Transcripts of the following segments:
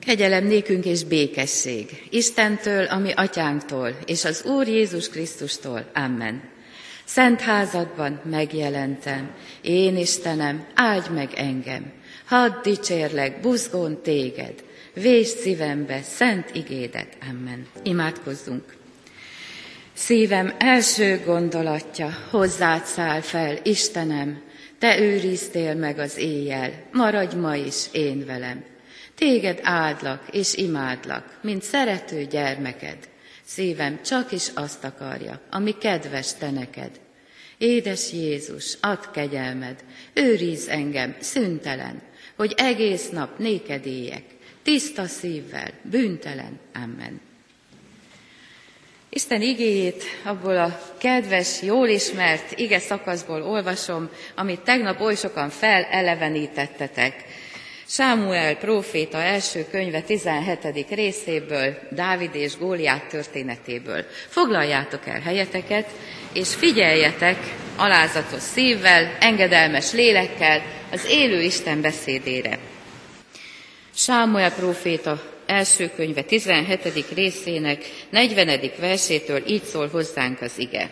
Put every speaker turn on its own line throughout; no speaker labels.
Kegyelem nékünk és békesség Istentől, ami atyánktól, és az Úr Jézus Krisztustól. Amen. Szent házadban megjelentem, én Istenem, áldj meg engem, hadd dicsérlek buzgón téged, vés szívembe szent igédet. Amen. Imádkozzunk. Szívem első gondolatja, hozzád száll fel, Istenem, te őriztél meg az éjjel, maradj ma is én velem. Téged áldlak és imádlak, mint szerető gyermeked. Szívem csak is azt akarja, ami kedves te neked. Édes Jézus, add kegyelmed, őriz engem szüntelen, hogy egész nap néked éjek, tiszta szívvel, bűntelen. Amen. Isten igéjét abból a kedves, jól ismert ige szakaszból olvasom, amit tegnap oly sokan felelevenítettetek. Sámuel próféta első könyve 17. részéből, Dávid és Góliát történetéből. Foglaljátok el helyeteket, és figyeljetek alázatos szívvel, engedelmes lélekkel az élő Isten beszédére. Sámuel próféta első könyve 17. részének 40. versétől így szól hozzánk az ige.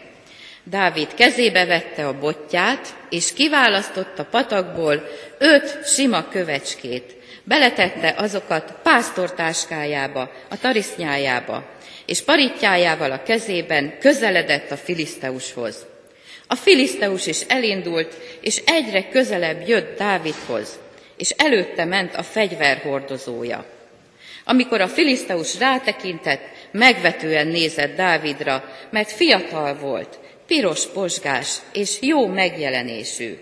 Dávid kezébe vette a botját, és kiválasztotta patakból öt sima kövecskét. Beletette azokat pásztortáskájába, a tarisznyájába, és paritjájával a kezében közeledett a filiszteushoz. A filiszteus is elindult, és egyre közelebb jött Dávidhoz, és előtte ment a fegyverhordozója. Amikor a filiszteus rátekintett, megvetően nézett Dávidra, mert fiatal volt, piros posgás és jó megjelenésű.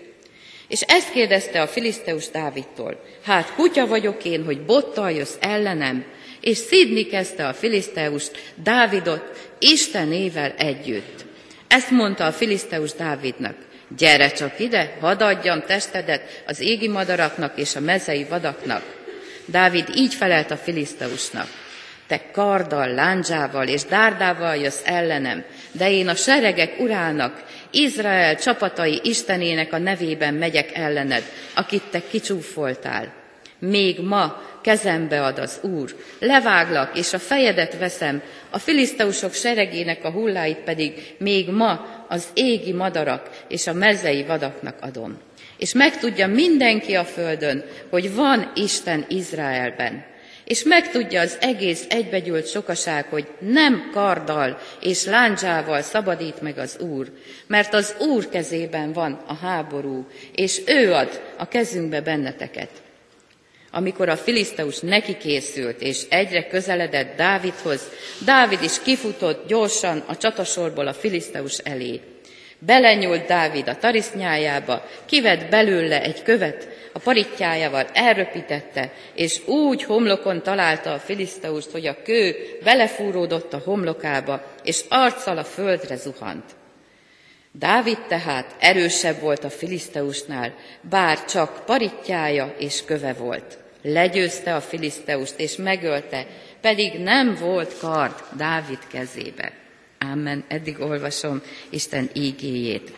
És ezt kérdezte a filiszteus Dávidtól, hát kutya vagyok én, hogy bottal jössz ellenem, és szídni kezdte a filiszteust Dávidot Istenével együtt. Ezt mondta a filiszteus Dávidnak, gyere csak ide, hadd adjam testedet az égi madaraknak és a mezei vadaknak. Dávid így felelt a filiszteusnak, te karddal, lándzsával és dárdával jössz ellenem, de én a seregek urának, Izrael csapatai Istenének a nevében megyek ellened, akit te kicsúfoltál. Még ma kezembe ad az Úr, leváglak, és a fejedet veszem, a filiszteusok seregének a hulláit pedig még ma az égi madarak és a mezei vadaknak adom. És megtudja mindenki a földön, hogy van Isten Izraelben, és megtudja az egész egybegyűlt sokaság, hogy nem karddal és láncsával szabadít meg az Úr, mert az Úr kezében van a háború, és ő ad a kezünkbe benneteket. Amikor a filiszteus neki készült, és egyre közeledett Dávidhoz, Dávid is kifutott gyorsan a csatasorból a filiszteus elé. Belenyúlt Dávid a tarisznyájába, kivett belőle egy követ, a paritjájával elröpítette, és úgy homlokon találta a filiszteust, hogy a kő belefúródott a homlokába, és arccal a földre zuhant. Dávid tehát erősebb volt a filiszteusnál, bár csak paritjája és köve volt. Legyőzte a filiszteust és megölte, pedig nem volt kard Dávid kezébe. Amen. Eddig olvasom Isten ígéjét.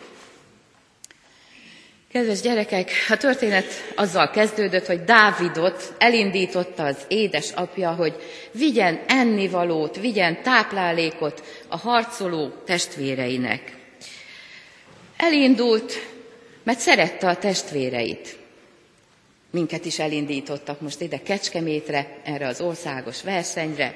Kedves gyerekek, a történet azzal kezdődött, hogy Dávidot elindította az édes apja, hogy vigyen ennivalót, vigyen táplálékot a harcoló testvéreinek. Elindult, mert szerette a testvéreit. Minket is elindítottak most ide Kecskemétre, erre az országos versenyre.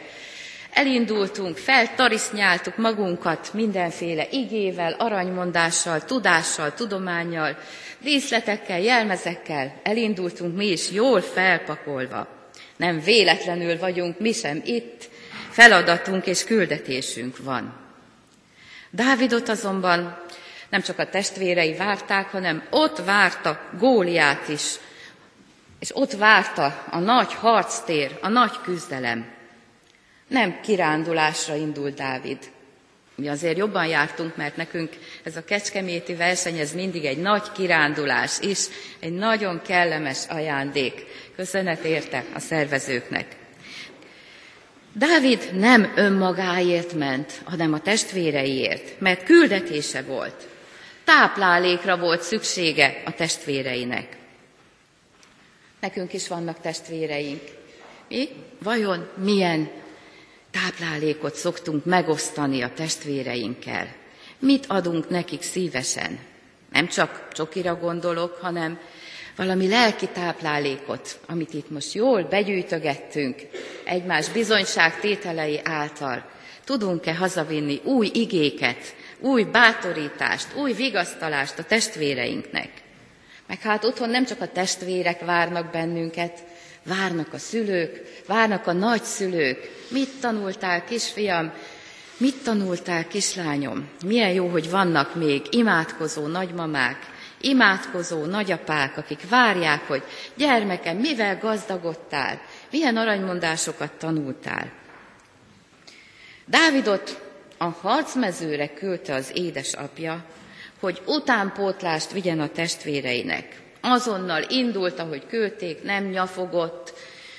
Elindultunk, feltarisznyáltuk magunkat mindenféle igével, aranymondással, tudással, tudományjal, díszletekkel, jelmezekkel. Elindultunk mi is jól felpakolva. Nem véletlenül vagyunk mi sem itt, feladatunk és küldetésünk van. Dávidot azonban nem csak a testvérei várták, hanem ott várta Góliát is, és ott várta a nagy harctér, a nagy küzdelem. Nem kirándulásra indult Dávid. Mi azért jobban jártunk, mert nekünk ez a kecskeméti verseny, ez mindig egy nagy kirándulás is, egy nagyon kellemes ajándék. Köszönet érte a szervezőknek. Dávid nem önmagáért ment, hanem a testvéreiért, mert küldetése volt. Táplálékra volt szüksége a testvéreinek. Nekünk is vannak testvéreink. Mi vajon milyen táplálékot szoktunk megosztani a testvéreinkkel? Mit adunk nekik szívesen? Nem csak csokira gondolok, hanem valami lelki táplálékot, amit itt most jól begyűjtögettünk egymás bizonyságtételei által. Tudunk-e hazavinni új igéket, új bátorítást, új vigasztalást a testvéreinknek? Meg hát otthon nem csak a testvérek várnak bennünket, várnak a szülők, várnak a nagyszülők. Mit tanultál, kisfiam? Mit tanultál, kislányom? Milyen jó, hogy vannak még imádkozó nagymamák, imádkozó nagyapák, akik várják, hogy gyermekem, mivel gazdagodtál, milyen aranymondásokat tanultál. Dávidot a harcmezőre küldte az édesapja, hogy utánpótlást vigyen a testvéreinek. Azonnal indult, ahogy küldték, nem nyafogott,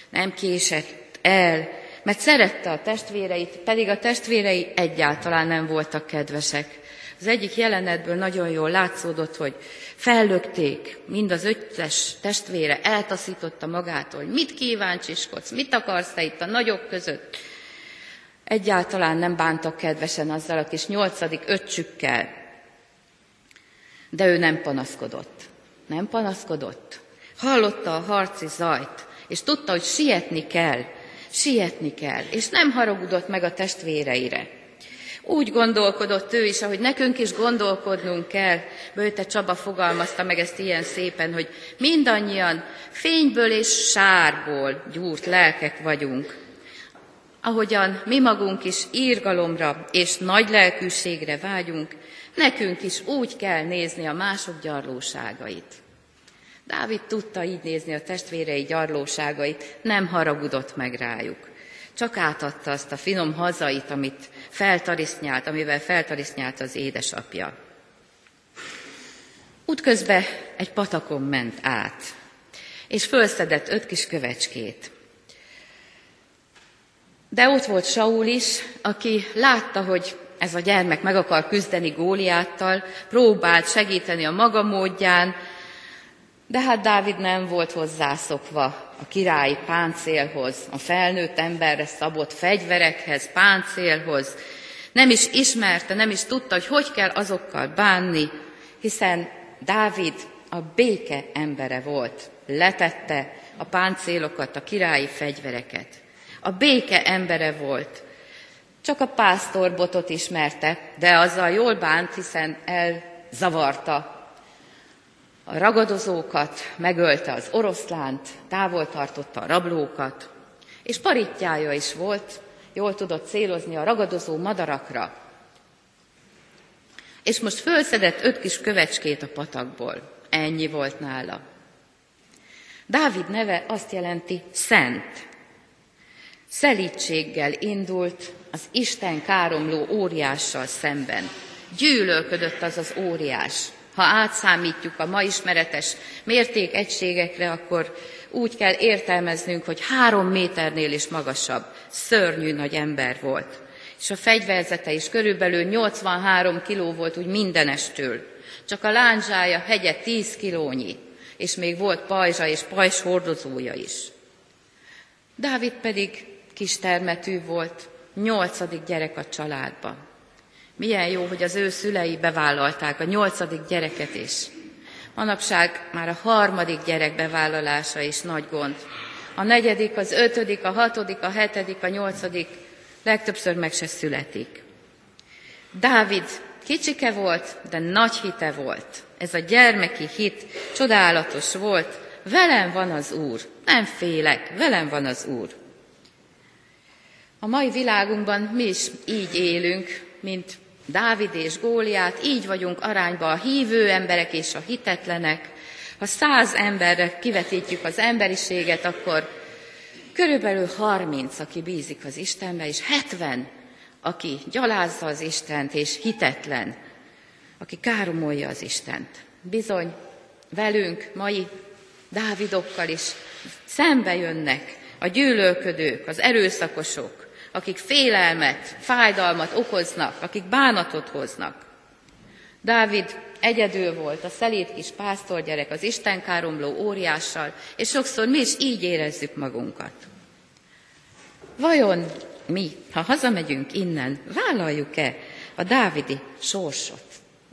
nem késett el, mert szerette a testvéreit, pedig a testvérei egyáltalán nem voltak kedvesek. Az egyik jelenetből nagyon jól látszódott, hogy fellökték, mind az öttes testvére eltaszította magától, mit kíváncsiskodsz, mit akarsz te itt a nagyok között. Egyáltalán nem bántak kedvesen azzal a kis nyolcadik öccsükkel, de ő nem panaszkodott. Nem panaszkodott. Hallotta a harci zajt, és tudta, hogy sietni kell, sietni kell, és nem haragudott meg a testvéreire. Úgy gondolkodott ő is, ahogy nekünk is gondolkodnunk kell. Bőte Csaba fogalmazta meg ezt ilyen szépen, hogy mindannyian fényből és sárból gyúrt lelkek vagyunk. Ahogyan mi magunk is írgalomra és nagy lelkűségre vágyunk, nekünk is úgy kell nézni a mások gyarlóságait. Dávid tudta így nézni a testvérei gyarlóságait, nem haragudott meg rájuk. Csak átadta azt a finom hazait, amit feltarisznyált, amivel feltarisznyált az édesapja. Útközben egy patakon ment át, és fölszedett öt kis kövecskét. De ott volt Saul is, aki látta, hogy ez a gyermek meg akar küzdeni Góliáttal, próbált segíteni a maga módján, de hát Dávid nem volt hozzászokva a királyi páncélhoz, a felnőtt emberre szabott fegyverekhez, páncélhoz. Nem is ismerte, nem is tudta, hogy hogy kell azokkal bánni, hiszen Dávid a béke embere volt. Letette a páncélokat, a királyi fegyvereket. A béke embere volt. Csak a pásztorbotot ismerte, de azzal jól bánt, hiszen elzavarta a ragadozókat, megölte az oroszlánt, távol tartotta a rablókat, és paritjája is volt, jól tudott célozni a ragadozó madarakra. És most fölszedett öt kis kövecskét a patakból. Ennyi volt nála. Dávid neve azt jelenti szent. Szelítséggel indult az Isten káromló óriással szemben. Gyűlölködött az az óriás. Ha átszámítjuk a ma ismeretes mértékegységekre, akkor úgy kell értelmeznünk, hogy három méternél is magasabb, szörnyű nagy ember volt. És a fegyverzete is körülbelül 83 kiló volt úgy mindenestől. Csak a lándzsája hegye 10 kilónyi, és még volt pajzsa és pajzs hordozója is. Dávid pedig kis termetű volt, nyolcadik gyerek a családban. Milyen jó, hogy az ő szülei bevállalták a nyolcadik gyereket is. Manapság már a harmadik gyerek bevállalása is nagy gond. A negyedik, az ötödik, a hatodik, a hetedik, a nyolcadik legtöbbször meg se születik. Dávid kicsike volt, de nagy hite volt. Ez a gyermeki hit csodálatos volt. Velem van az Úr, nem félek, velem van az Úr. A mai világunkban mi is így élünk, mint Dávid és Góliát, így vagyunk arányban a hívő emberek és a hitetlenek. Ha száz emberre kivetítjük az emberiséget, akkor körülbelül 30, aki bízik az Istenbe, és 70, aki gyalázza az Istent, és hitetlen, aki káromolja az Istent. Bizony, velünk, mai Dávidokkal is szembe jönnek a gyűlölködők, az erőszakosok, akik félelmet, fájdalmat okoznak, akik bánatot hoznak. Dávid egyedül volt, a szelíd kis pásztorgyerek, az Isten káromló óriással, és sokszor mi is így érezzük magunkat. vajon mi, ha hazamegyünk innen, vállaljuk-e a dávidi sorsot?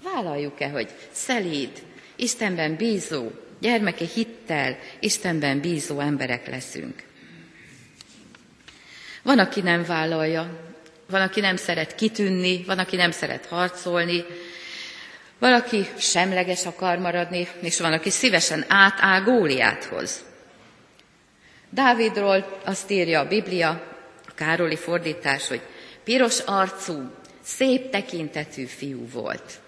Vállaljuk-e, hogy szelíd, Istenben bízó, gyermeki hittel, Istenben bízó emberek leszünk? Van, aki nem vállalja, van, aki nem szeret kitűnni, van, aki nem szeret harcolni, valaki semleges akar maradni, és van, aki szívesen átáll Góliáthoz. Dávidról azt írja a Biblia, a Károli fordítás, hogy piros arcú, szép tekintetű fiú volt.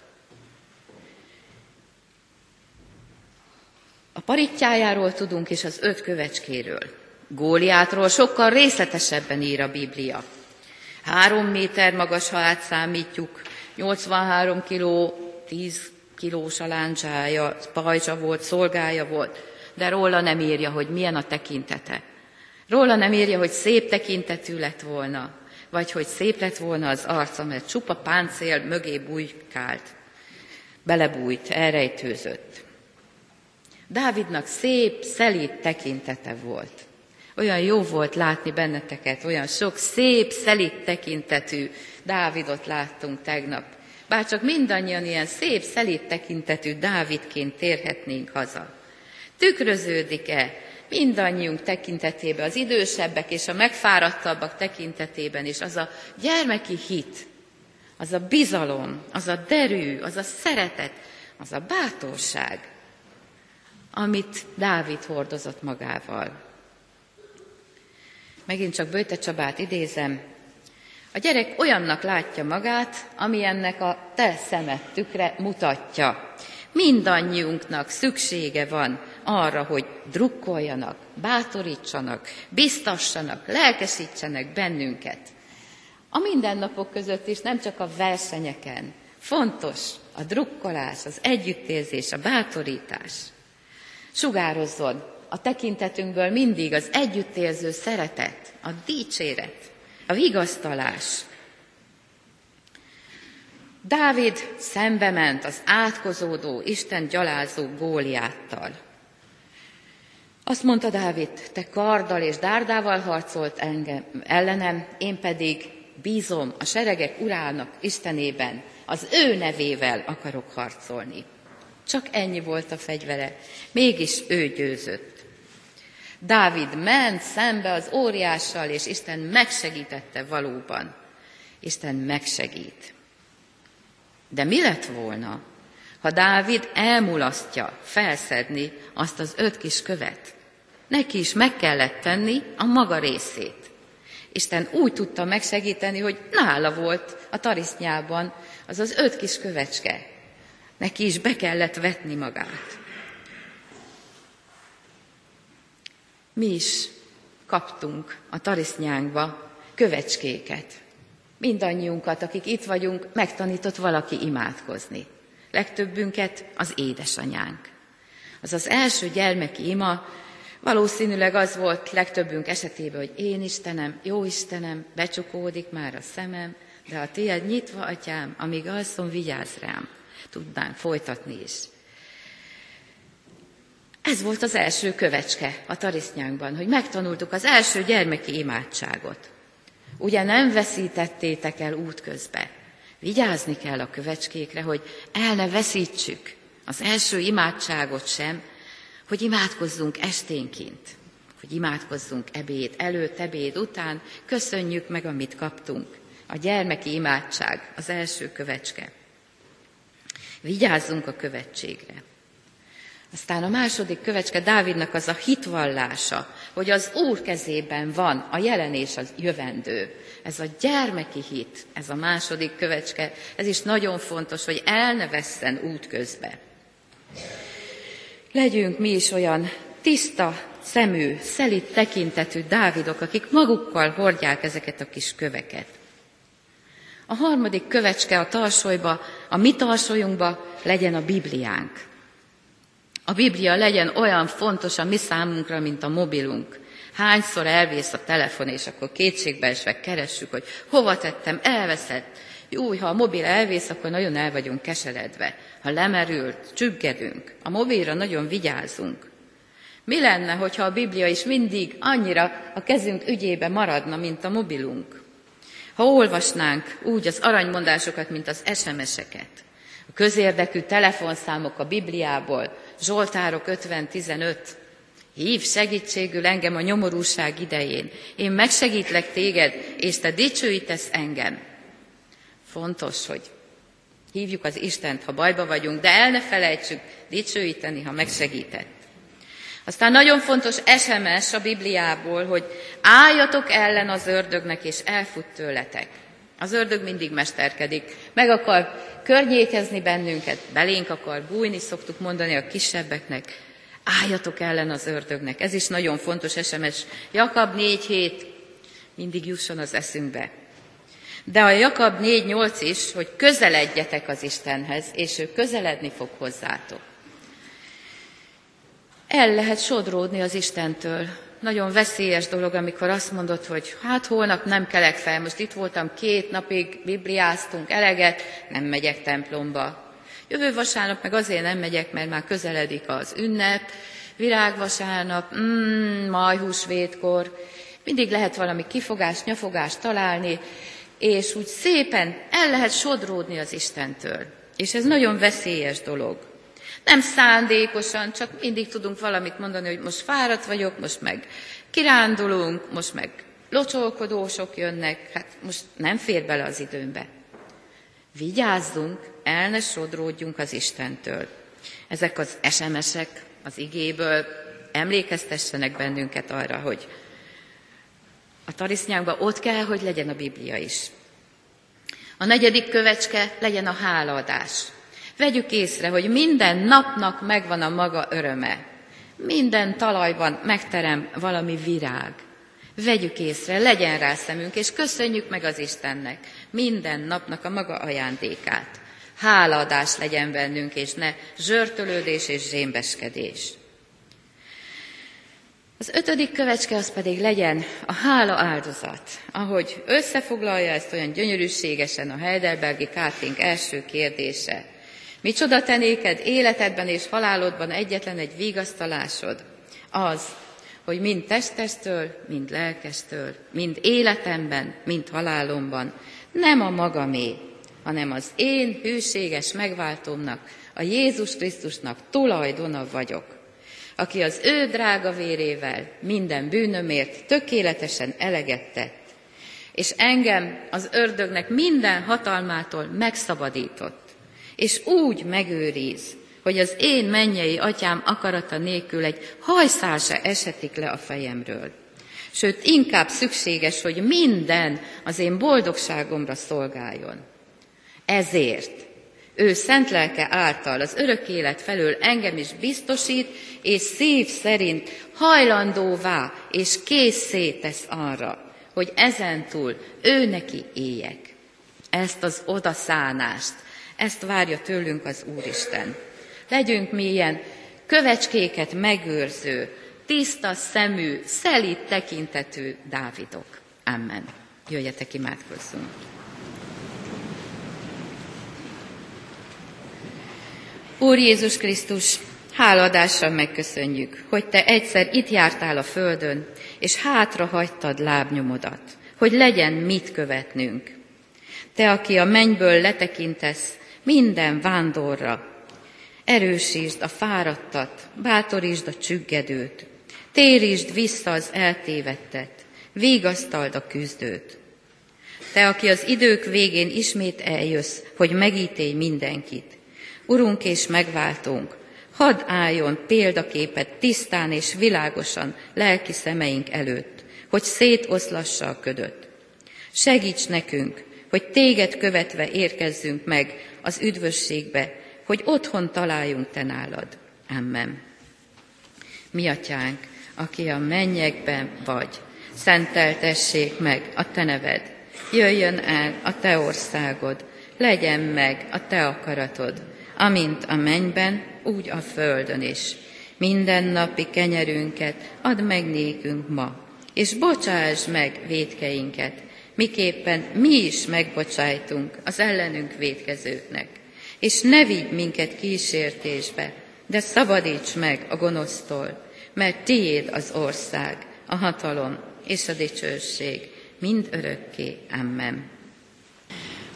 A paritjájáról tudunk, és az öt kövecskéről. Góliátról sokkal részletesebben ír a Biblia. Három méter magas, ha átszámítjuk, 83 kiló, 10 kilós a láncsája, pajzsa volt, szolgája volt, de róla nem írja, hogy milyen a tekintete. Róla nem írja, hogy szép tekintetű lett volna, vagy hogy szép lett volna az arca, mert csupa páncél mögé bújkált, belebújt, elrejtőzött. Dávidnak szép, szelíd tekintete volt. Olyan jó volt látni benneteket, olyan sok szép, szelít tekintetű Dávidot láttunk tegnap. Bár csak mindannyian ilyen szép, szelít tekintetű Dávidként térhetnénk haza. Tükröződik-e mindannyiunk tekintetében, az idősebbek és a megfáradtabbak tekintetében is az a gyermeki hit, az a bizalom, az a derű, az a szeretet, az a bátorság, amit Dávid hordozott magával. Megint csak Bőte Csabát idézem. A gyerek olyannak látja magát, ami a te szemed tükre mutatja. Mindannyiunknak szüksége van arra, hogy drukkoljanak, bátorítsanak, biztassanak, lelkesítsenek bennünket. A mindennapok között is, nem csak a versenyeken. Fontos a drukkolás, az együttérzés, a bátorítás. Sugározzon a tekintetünkből mindig az együttérző szeretet, a dicséret, a vigasztalás. Dávid szembe ment az átkozódó, Isten gyalázó Góliáttal. Azt mondta Dávid, te karddal és dárdával harcolt engem, ellenem, én pedig bízom a seregek urának Istenében, az ő nevével akarok harcolni. Csak ennyi volt a fegyvere, mégis ő győzött. Dávid ment szembe az óriással, és Isten megsegítette valóban. Isten megsegít. De mi lett volna, ha Dávid elmulasztja felszedni azt az öt kis követ? Neki is meg kellett tenni a maga részét. Isten úgy tudta megsegíteni, hogy nála volt a tarisznyában az az öt kis kövecske. Neki is be kellett vetni magát. Mi is kaptunk a tarisznyánkba kövecskéket. Mindannyiunkat, akik itt vagyunk, megtanított valaki imádkozni. Legtöbbünket az édesanyánk. Az az első gyermeki ima valószínűleg az volt legtöbbünk esetében, hogy én Istenem, jó Istenem, becsukódik már a szemem, de a tiéd nyitva, atyám, amíg alszom, vigyázz rám. Tudnánk folytatni is. Ez volt az első kövecske a tarisznyánkban, hogy megtanultuk az első gyermeki imádságot. Ugye nem veszítettétek el útközbe. Vigyázni kell a kövecskékre, hogy el ne veszítsük az első imádságot sem, hogy imádkozzunk esténként, hogy imádkozzunk ebéd előtt, ebéd után, köszönjük meg, amit kaptunk. A gyermeki imádság, az első kövecske. Vigyázzunk a követségre. Aztán a második kövecske Dávidnak az a hitvallása, hogy az Úr kezében van a jelen és az jövendő. Ez a gyermeki hit, ez a második kövecske, ez is nagyon fontos, hogy el ne vesszen út. Legyünk mi is olyan tiszta szemű, szelit tekintetű Dávidok, akik magukkal hordják ezeket a kis köveket. A harmadik kövecske a tarsolyba, a mi tarsolyunkba legyen a Bibliánk. A Biblia legyen olyan fontos a mi számunkra, mint a mobilunk. Hányszor elvész a telefon, és akkor kétségbeesve keressük, hogy hova tettem, elveszett. Jó, ha a mobil elvész, akkor nagyon el vagyunk keseredve. Ha lemerült, csüggedünk. A mobilra nagyon vigyázunk. Mi lenne, hogyha a Biblia is mindig annyira a kezünk ügyébe maradna, mint a mobilunk? Ha olvasnánk úgy az aranymondásokat, mint az SMS-eket, a közérdekű telefonszámok a Bibliából, Zsoltárok 50-15, Hív segítségül engem a nyomorúság idején. Én megsegítlek téged, és te dicsőítesz engem. Fontos, hogy hívjuk az Istent, ha bajba vagyunk, de el ne felejtsük dicsőíteni, ha megsegített. Aztán nagyon fontos SMS a Bibliából, hogy álljatok ellen az ördögnek, és elfut tőletek. Az ördög mindig mesterkedik, meg akar környékezni bennünket, belénk akar bújni, szoktuk mondani a kisebbeknek, álljatok ellen az ördögnek. Ez is nagyon fontos SMS. Jakab 4 hét mindig jusson az eszünkbe. De a Jakab 4.8 is, hogy közeledjetek az Istenhez, és ő közeledni fog hozzátok. El lehet sodródni az Istentől. Nagyon veszélyes dolog, amikor azt mondod, hogy hát holnap nem kelek fel, most itt voltam két napig, bibliáztunk eleget, nem megyek templomba. Jövő vasárnap meg azért nem megyek, mert már közeledik az ünnep, virágvasárnap, mm, majhúsvétkor, mindig lehet valami kifogás, nyafogást találni, és úgy szépen el lehet sodródni az Istentől. És ez nagyon veszélyes dolog. Nem szándékosan, csak mindig tudunk valamit mondani, hogy most fáradt vagyok, most meg kirándulunk, most meg locsolkodósok jönnek, hát most nem fér bele az időmbe. Vigyázzunk, el ne sodródjunk az Istentől. Ezek az SMS-ek az igéből emlékeztessenek bennünket arra, hogy a tarisznyánkban ott kell, hogy legyen a Biblia is. A negyedik kövecske legyen a hálaadás. Vegyük észre, hogy minden napnak megvan a maga öröme. Minden talajban megterem valami virág. Vegyük észre, legyen rá szemünk, és köszönjük meg az Istennek minden napnak a maga ajándékát. Hálaadás legyen bennünk, és ne zsörtölődés és zsémbeskedés. Az ötödik kövecske az pedig legyen a hála áldozat, ahogy összefoglalja ezt olyan gyönyörűségesen a Heidelbergi Kártink első kérdése. Micsoda tenéked életedben és halálodban egyetlen egy vigasztalásod? Az, hogy mind testestől, mind lelkestől, mind életemben, mind halálomban nem a magamé, hanem az én hűséges megváltómnak, a Jézus Krisztusnak tulajdona vagyok aki az ő drága vérével minden bűnömért tökéletesen eleget és engem az ördögnek minden hatalmától megszabadított, és úgy megőriz, hogy az én mennyei atyám akarata nélkül egy hajszál se esetik le a fejemről. Sőt, inkább szükséges, hogy minden az én boldogságomra szolgáljon. Ezért ő szent lelke által az örök élet felől engem is biztosít, és szív szerint hajlandóvá és készé tesz arra, hogy ezentúl ő neki éljek. Ezt az odaszánást, ezt várja tőlünk az Úristen. Legyünk mi ilyen kövecskéket megőrző, tiszta szemű, szelít tekintetű Dávidok. Amen. Jöjjetek, imádkozzunk. Úr Jézus Krisztus, háladással megköszönjük, hogy Te egyszer itt jártál a földön, és hátra hagytad lábnyomodat, hogy legyen mit követnünk. Te, aki a mennyből letekintesz minden vándorra, erősítsd a fáradtat, bátorítsd a csüggedőt, térítsd vissza az eltévettet, végasztald a küzdőt. Te, aki az idők végén ismét eljössz, hogy megítélj mindenkit, Urunk és megváltunk, hadd álljon példaképet tisztán és világosan lelki szemeink előtt, hogy szétoszlassa a ködöt. Segíts nekünk, hogy téged követve érkezzünk meg az üdvösségbe, hogy otthon találjunk te nálad. Amen. Mi atyánk, aki a mennyekben vagy, szenteltessék meg a te neved, jöjjön el a te országod, legyen meg a te akaratod, amint a mennyben, úgy a földön is. Minden napi kenyerünket add meg nékünk ma, és bocsáss meg védkeinket, miképpen mi is megbocsájtunk az ellenünk védkezőknek. És ne vigy minket kísértésbe, de szabadíts meg a gonosztól, mert tiéd az ország, a hatalom és a dicsőség, mind örökké. Amen.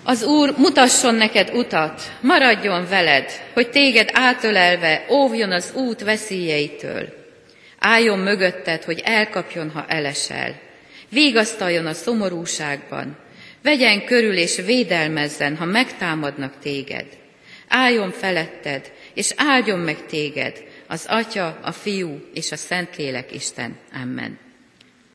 Az Úr mutasson neked utat, maradjon veled, hogy téged átölelve óvjon az út veszélyeitől. Álljon mögötted, hogy elkapjon, ha elesel. Végasztaljon a szomorúságban. Vegyen körül és védelmezzen, ha megtámadnak téged. Álljon feletted, és áldjon meg téged, az Atya, a Fiú és a Szentlélek Isten. Amen.